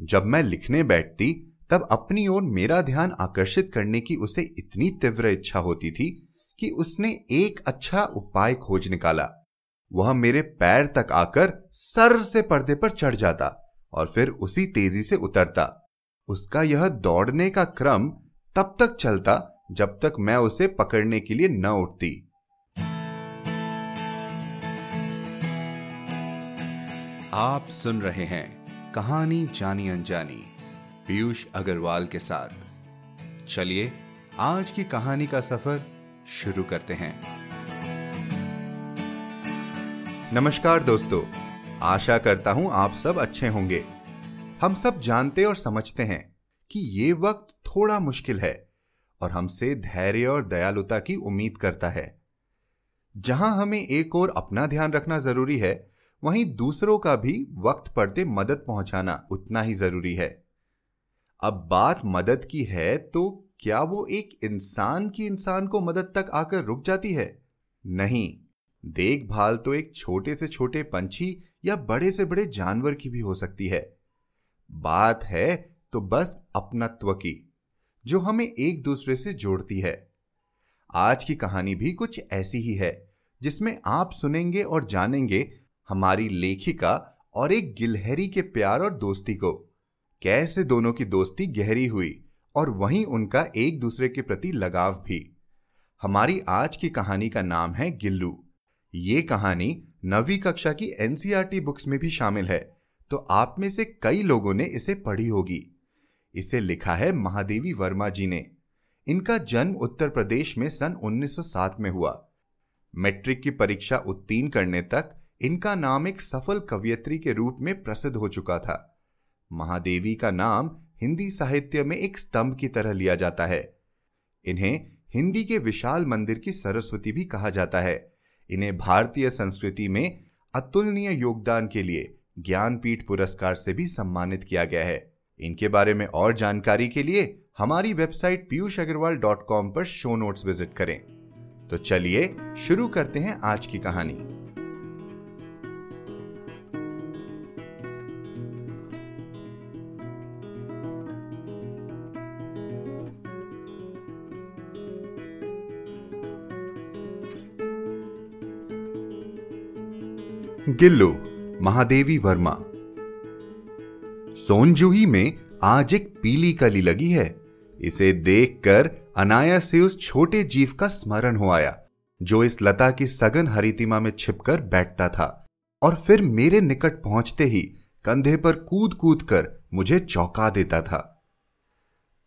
जब मैं लिखने बैठती, तब अपनी ओर मेरा ध्यान आकर्षित करने की उसे इतनी तीव्र इच्छा होती थी कि उसने एक अच्छा उपाय खोज निकाला। वह मेरे पैर तक आकर सर से पर्दे पर चढ़ जाता और फिर उसी तेज़ी से उतरता। उसका यह दौड़ने का क्रम तब तक चलता जब तक मैं उसे पकड़ने के लिए न उठती। आप सुन रहे हैं कहानी जानी अनजानी। पीयूष अग्रवाल के साथ। चलिए, आज की कहानी का सफ़र शुरू करते हैं। नमस्कार दोस्तों, आशा करता हूँ आप सब अच्छे होंगे। हम सब जानते और समझते हैं कि ये वक्त थोड़ा मुश्किल है और हमसे धैर्य और दयालुता की उम्मीद करता है। जहाँ हमें एक और अपना ध्यान रखना ज़रूरी है वहीं दूसरों का भी वक्त पड़ते मदद पहुंचाना उतना ही ज़रूरी है। अब बात मदद की है तो क्या वो एक इंसान की इंसान को मदद तक आकर रुक जाती है? नहीं। देखभाल तो एक छोटे से छोटे पंछी या बड़े से बड़े जानवर की भी हो सकती है। बात है तो बस अपनत्व की, जो हमें एक दूसरे से जोड़ती है। आज की कहानी भी कुछ ऐसी ही है, जिसमें आप सुनेंगे और जानेंगे हमारी लेखिका और एक गिलहरी के प्यार और दोस्ती को। कैसे दोनों की दोस्ती गहरी हुई और वहीं उनका एक दूसरे के प्रति लगाव भी। हमारी आज की कहानी का नाम है गिल्लू। ये कहानी नवी कक्षा की एनसीआरटी बुक्स में भी शामिल है तो आप में से कई लोगों ने इसे पढ़ी होगी। इसे लिखा है महादेवी वर्मा जी ने। इनका जन्म उत्तर प्रदेश में सन 1907 में हुआ। मैट्रिक की परीक्षा उत्तीर्ण करने तक इनका नाम एक सफल कवियत्री के रूप में प्रसिद्ध हो चुका था। महादेवी का नाम हिंदी साहित्य में एक स्तंभ की तरह लिया जाता है। इन्हें हिंदी के विशाल मंदिर की सरस्वती भी कहा जाता है। इन्हें भारतीय संस्कृति में अतुलनीय योगदान के लिए ज्ञानपीठ पुरस्कार से भी सम्मानित किया गया है। इनके बारे में और जानकारी के लिए हमारी website Piyush Agarwal dot com पर शो नोट्स विज़िट करें। तो चलिए शुरू करते हैं आज की कहानी। गिल्लू, महादेवी वर्मा। सोनजूही में आज एक पीली कली लगी है। इसे देखकर अनायास से उस छोटे जीव का स्मरण हो आया, जो इस लता की सघन हरितिमा में छिपकर बैठता था और फिर मेरे निकट पहुँचते ही कंधे पर कूद कूद कर मुझे चौंका देता था।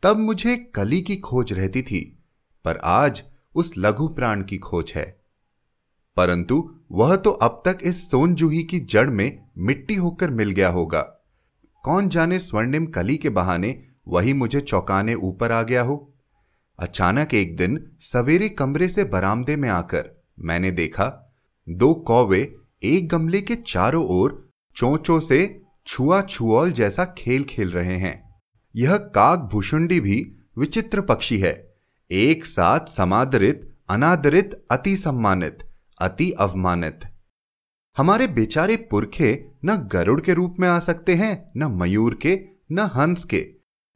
तब मुझे कली की खोज रहती थी, पर आज उस लघु प्राण की खोज है। परंतु वह तो अब तक इस सोनजूही की जड़ में मिट्टी होकर मिल गया होगा। कौन जाने स्वर्णिम कली के बहाने वही मुझे चौकाने ऊपर आ गया हो? अचानक एक दिन सवेरे कमरे से बरामदे में आकर मैंने देखा, दो कौवे एक गमले के चारों ओर चोंचों से छुआ छुआल जैसा खेल खेल रहे हैं। यह काग भूषुंडी भी विचित्र पक्षी है, एक साथ समादरित, अनादरित अति सम्मानित अति अवमानित। हमारे बेचारे पुरखे न गरुड़ के रूप में आ सकते हैं, न मयूर के, न हंस के।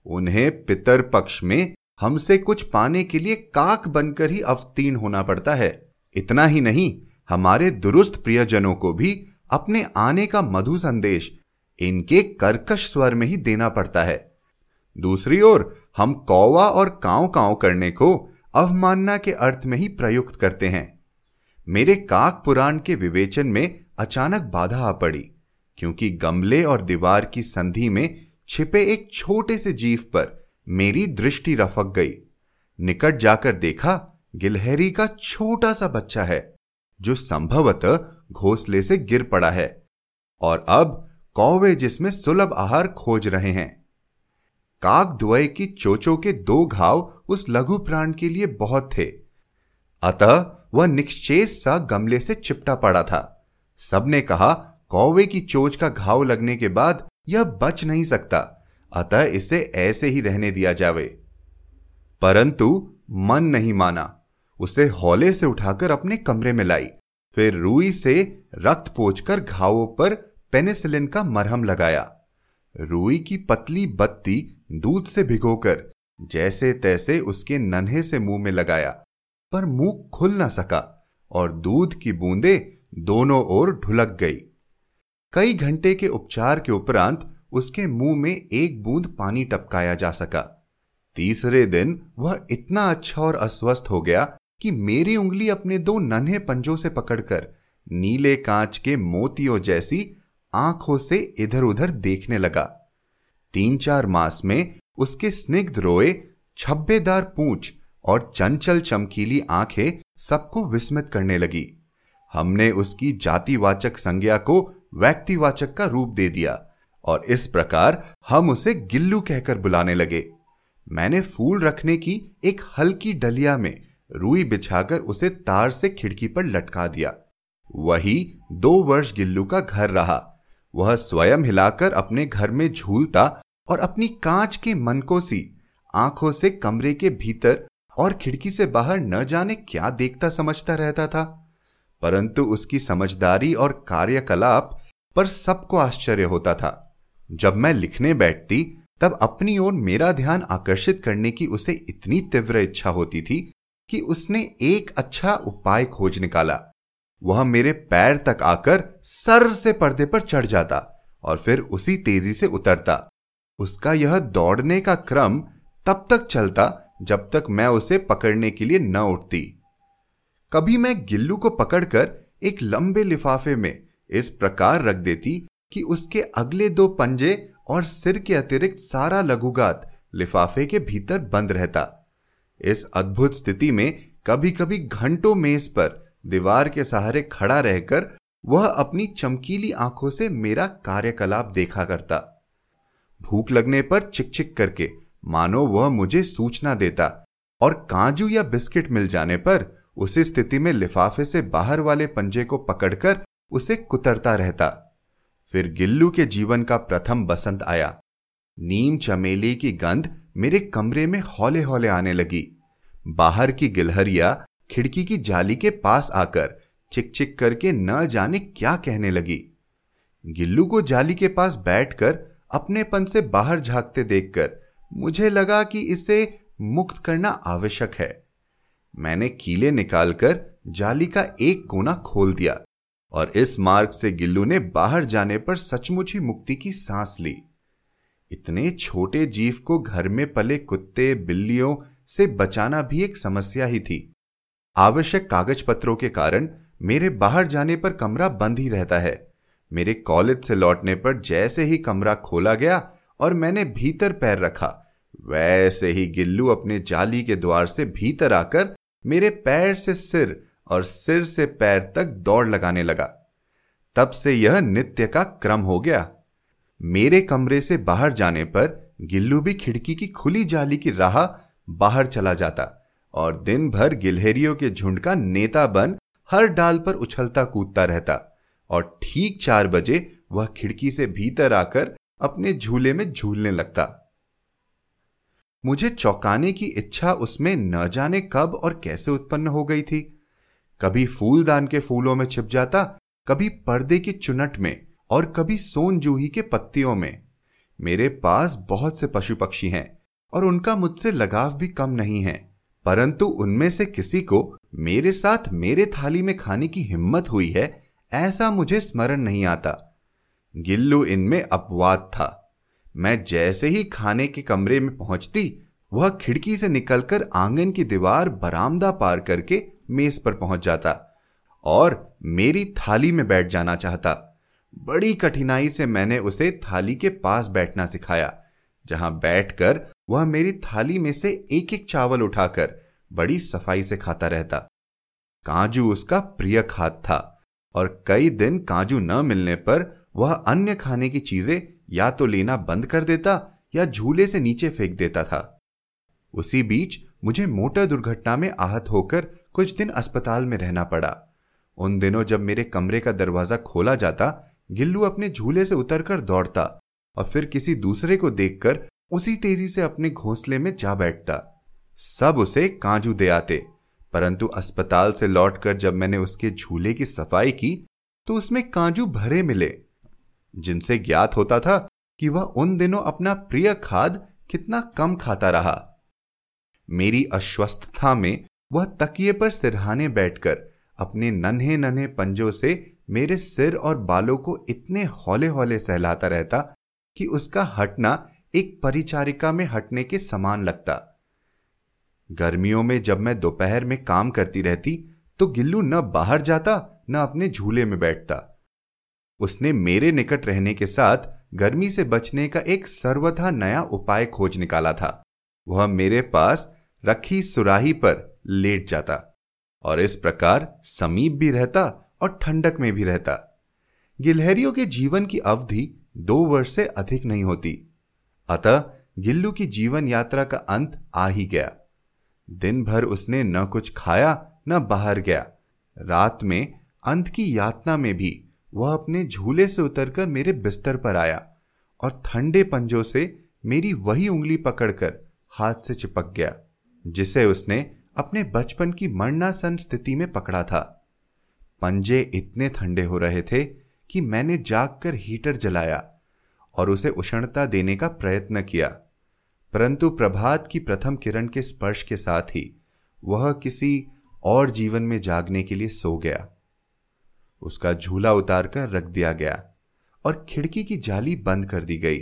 उन्हें पितर पक्ष में हमसे कुछ पाने के लिए काक बनकर ही अवतीर्ण होना पड़ता है। इतना ही नहीं, हमारे दुरुस्त प्रियजनों को भी अपने आने का मधु संदेश इनके कर्कश स्वर में ही देना पड़ता है। दूसरी ओर, हम कौवा और काव काव करने को अवमानना के अर्थ में ही प्रयुक्त करते हैं। मेरे काक पुराण के विवेचन में अचानक बाधा आ पड़ी, क्योंकि गमले और दीवार की संधि में छिपे एक छोटे से जीव पर मेरी दृष्टि रफक गई। निकट जाकर देखा, गिलहरी का छोटा सा बच्चा है, जो संभवतः घोसले से गिर पड़ा है, और अब कौवे जिसमें सुलभ आहार खोज रहे हैं। काक द्वय की चोचों के दो घाव उस लघु प्राण के लिए बहुत थे। अतः वह निश्चेस सा गमले से चिपटा पड़ा था। सबने कहा, कौवे की चोच का घाव लगने के बाद यह बच नहीं सकता, अतः इसे ऐसे ही रहने दिया जावे। परंतु मन नहीं माना। उसे हौले से उठाकर अपने कमरे में लाई। फिर रूई से रक्त पोचकर घावों पर पेनिसिलिन का मरहम लगाया। रूई की पतली बत्ती दूध से भिगोकर, जैसे तैसे उसके नन्हे से मुँह में लगाया। पर मुँह खुल न सका और दूध की बूंदे दोनों ओर ढुलक गई। कई घंटे के उपचार के उपरांत उसके मुँह में एक बूंद पानी टपकाया जा सका। तीसरे दिन वह इतना अच्छा और अस्वस्थ हो गया कि मेरी उंगली अपने दो नन्हे पंजों से पकड़कर नीले कांच के मोतियों जैसी आँखों से इधर उधर देखने लगा। तीन चार मास में उसके स्निग्ध रोए, छब्बेदार पूंछ और चंचल चमकीली आँखें सबको विस्मित करने लगी। हमने उसकी जातिवाचक संज्ञा को व्यक्तिवाचक का रूप दे दिया और इस प्रकार हम उसे गिल्लू कहकर बुलाने लगे। मैंने फूल रखने की एक हल्की डलिया में रुई बिछाकर उसे तार से खिड़की पर लटका दिया। वही दो वर्ष गिल्लू का घर रहा। वह स्वयं हिलाकर अपने घर में झूलता और अपनी कांच के मनकों सी आँखों से कमरे के भीतर और खिड़की से बाहर न जाने क्या देखता समझता रहता था। परंतु उसकी समझदारी और कार्यकलाप पर सबको आश्चर्य होता था। जब मैं लिखने बैठती, तब अपनी ओर मेरा ध्यान आकर्षित करने की उसे इतनी तीव्र इच्छा होती थी कि उसने एक अच्छा उपाय खोज निकाला। वह मेरे पैर तक आकर सर से पर्दे पर चढ़ जाता और फिर उसी तेज़ी से उतरता। उसका यह दौड़ने का क्रम तब तक चलता जब तक मैं उसे पकड़ने के लिए न उठती। कभी मैं गिल्लू को पकड़कर एक लंबे लिफाफे में इस प्रकार रख देती कि उसके अगले दो पंजे और सिर के अतिरिक्त सारा लघुगात लिफाफे के भीतर बंद रहता। इस अद्भुत स्थिति में कभी कभी घंटों मेज पर दीवार के सहारे खड़ा रहकर वह अपनी चमकीली आँखों से मेरा कार्यकलाप देखा करता। भूख लगने पर चिक चिक करके मानो वह मुझे सूचना देता और काजू या बिस्किट मिल जाने पर उसी स्थिति में लिफाफे से बाहर वाले पंजे को पकड़कर उसे कुतरता रहता। फिर गिल्लू के जीवन का प्रथम बसंत आया। नीम चमेली की गंध मेरे कमरे में हौले हौले आने लगी। बाहर की गिलहरिया खिड़की की जाली के पास आकर चिक चिक करके न जाने क्या कहने लगी। गिल्लू को जाली के पास बैठकर अपनेपन से बाहर झांकते देखकर मुझे लगा कि इसे मुक्त करना आवश्यक है। मैंने कीले निकालकर जाली का एक कोना खोल दिया और इस मार्ग से गिल्लू ने बाहर जाने पर सचमुच ही मुक्ति की सांस ली। इतने छोटे जीव को घर में पले कुत्ते, बिल्लियों से बचाना भी एक समस्या ही थी। आवश्यक कागज़ पत्रों के कारण मेरे बाहर जाने पर कमरा बंद ही रहता है। मेरे कॉलेज से लौटने पर जैसे ही कमरा खोला गया और मैंने भीतर पैर रखा वैसे ही गिल्लू अपने जाली के द्वार से भीतर आकर मेरे पैर से सिर और सिर से पैर तक दौड़ लगाने लगा। तब से यह नित्य का क्रम हो गया। मेरे कमरे से बाहर जाने पर गिल्लू भी खिड़की की खुली जाली की राह बाहर चला जाता और दिन भर गिलहेरियों के झुंड का नेता बन हर डाल पर उछलता कूदता रहता और ठीक चार बजे वह खिड़की से भीतर आकर अपने झूले में झूलने लगता। मुझे चौंकाने की इच्छा उसमें न जाने कब और कैसे उत्पन्न हो गई थी। कभी फूलदान के फूलों में छिप जाता, कभी पर्दे की चुनट में और कभी सोन जूही के पत्तियों में। मेरे पास बहुत से पशु पक्षी हैं और उनका मुझसे लगाव भी कम नहीं है, परंतु उनमें से किसी को मेरे साथ मेरे थाली में खाने की हिम्मत हुई है, ऐसा मुझे स्मरण नहीं आता। गिल्लू इनमें अपवाद था। मैं जैसे ही खाने के कमरे में पहुँचती, वह खिड़की से निकलकर आँगन की दीवार बरामदा पार करके मेज पर पहुँच जाता और मेरी थाली में बैठ जाना चाहता। बड़ी कठिनाई से मैंने उसे थाली के पास बैठना सिखाया, जहाँ बैठकर वह मेरी थाली में से एक एक चावल उठाकर बड़ी सफ़ाई से खाता रहता। काजू उसका प्रिय खाद था और कई दिन काजू न मिलने पर वह अन्य खाने की चीज़ें या तो लेना बंद कर देता या झूले से नीचे फेंक देता था। उसी बीच मुझे मोटर दुर्घटना में आहत होकर कुछ दिन अस्पताल में रहना पड़ा। उन दिनों जब मेरे कमरे का दरवाज़ा खोला जाता, गिल्लू अपने झूले से उतरकर दौड़ता और फिर किसी दूसरे को देखकर उसी तेज़ी से अपने घोंसले में जा बैठता। सब उसे कांजू दे आते, परंतु अस्पताल से लौटकर जब मैंने उसके झूले की सफ़ाई की तो उसमें कांजू भरे मिले। जिनसे ज्ञात होता था कि वह उन दिनों अपना प्रिय खाद कितना कम खाता रहा। मेरी अस्वस्थता में वह तकिए पर सिरहाने बैठकर अपने नन्हे नन्हे पंजों से मेरे सिर और बालों को इतने हौले हौले सहलाता रहता कि उसका हटना एक परिचारिका में हटने के समान लगता। गर्मियों में जब मैं दोपहर में काम करती रहती तो गिल्लू न बाहर जाता, न अपने झूले में बैठता। उसने मेरे निकट रहने के साथ गर्मी से बचने का एक सर्वथा नया उपाय खोज निकाला था। वह मेरे पास रखी सुराही पर लेट जाता और इस प्रकार समीप भी रहता और ठंडक में भी रहता। गिलहरियों के जीवन की अवधि दो वर्ष से अधिक नहीं होती। अतः गिल्लू की जीवन यात्रा का अंत आ ही गया। दिन भर उसने न कुछ खाया, न बाहर गया। रात में अंत की यातना में भी वह अपने झूले से उतरकर मेरे बिस्तर पर आया और ठंडे पंजों से मेरी वही उंगली पकड़कर हाथ से चिपक गया, जिसे उसने अपने बचपन की मरणासन स्थिति में पकड़ा था। पंजे इतने ठंडे हो रहे थे कि मैंने जागकर हीटर जलाया और उसे उष्णता देने का प्रयत्न किया। परंतु प्रभात की प्रथम किरण के स्पर्श के साथ ही वह किसी और जीवन में जागने के लिए सो गया। उसका झूला उतारकर रख दिया गया और खिड़की की जाली बंद कर दी गई।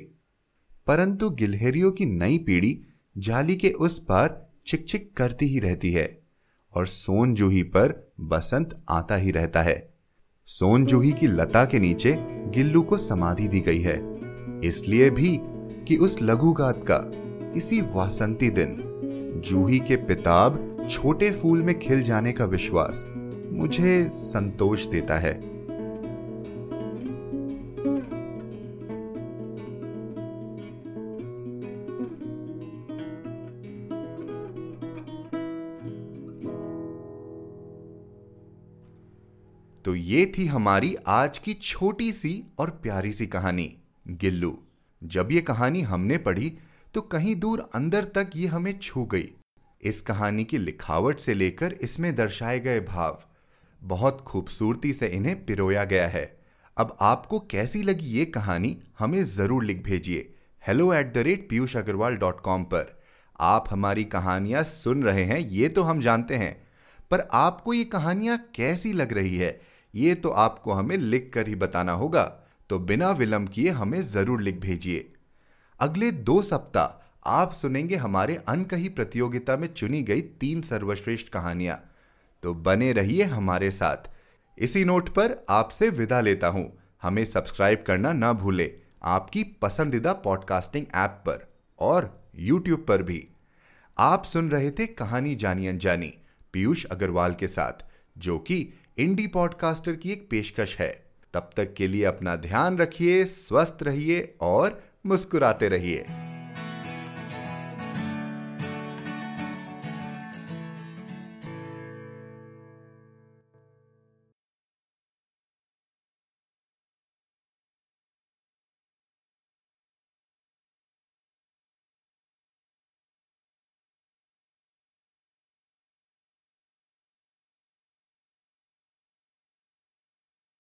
परंतु गिलहेरियों की नई पीढ़ी जाली के उस पार चिक चिक करती ही रहती है और सोन जूही पर बसंत आता ही रहता है। सोन जूही की लता के नीचे गिल्लू को समाधि दी गई है। इसलिए भी कि उस लघुगात का इसी वासंती दिन जूही के पिताब छोटे फूल में खिल जाने का विश्वास मुझे संतोष देता है। तो ये थी हमारी आज की छोटी सी और प्यारी सी कहानी, गिल्लू। जब ये कहानी हमने पढ़ी तो कहीं दूर अंदर तक ये हमें छू गई। इस कहानी की लिखावट से लेकर इसमें दर्शाए गए भाव बहुत खूबसूरती से इन्हें पिरोया गया है। अब आपको कैसी लगी ये कहानी, हमें ज़रूर लिख भेजिए। Hello at the rate Piyush Agarwal dot com पर। आप हमारी कहानियाँ सुन रहे हैं, ये तो हम जानते हैं। पर आपको ये कहानियाँ कैसी लग रही है, ये तो आपको हमें लिख कर ही बताना होगा। तो बिना विलंब किए हमें ज़रूर लिख भेजिए। अगले दो सप्ताह आप सुनेंगे हमारे अनकही प्रतियोगिता में चुनी गई तीन सर्वश्रेष्ठ कहानियाँ। तो बने रहिए हमारे साथ। इसी नोट पर आपसे विदा लेता हूँ। हमें सब्सक्राइब करना ना भूले, आपकी पसंदीदा पॉडकास्टिंग ऐप पर और यूट्यूब पर भी। आप सुन रहे थे कहानी जानी अनजानी, पीयूष अग्रवाल के साथ, जो कि इंडी पॉडकास्टर की एक पेशकश है। तब तक के लिए अपना ध्यान रखिए, स्वस्थ रहिए और मुस्कुराते रहिए।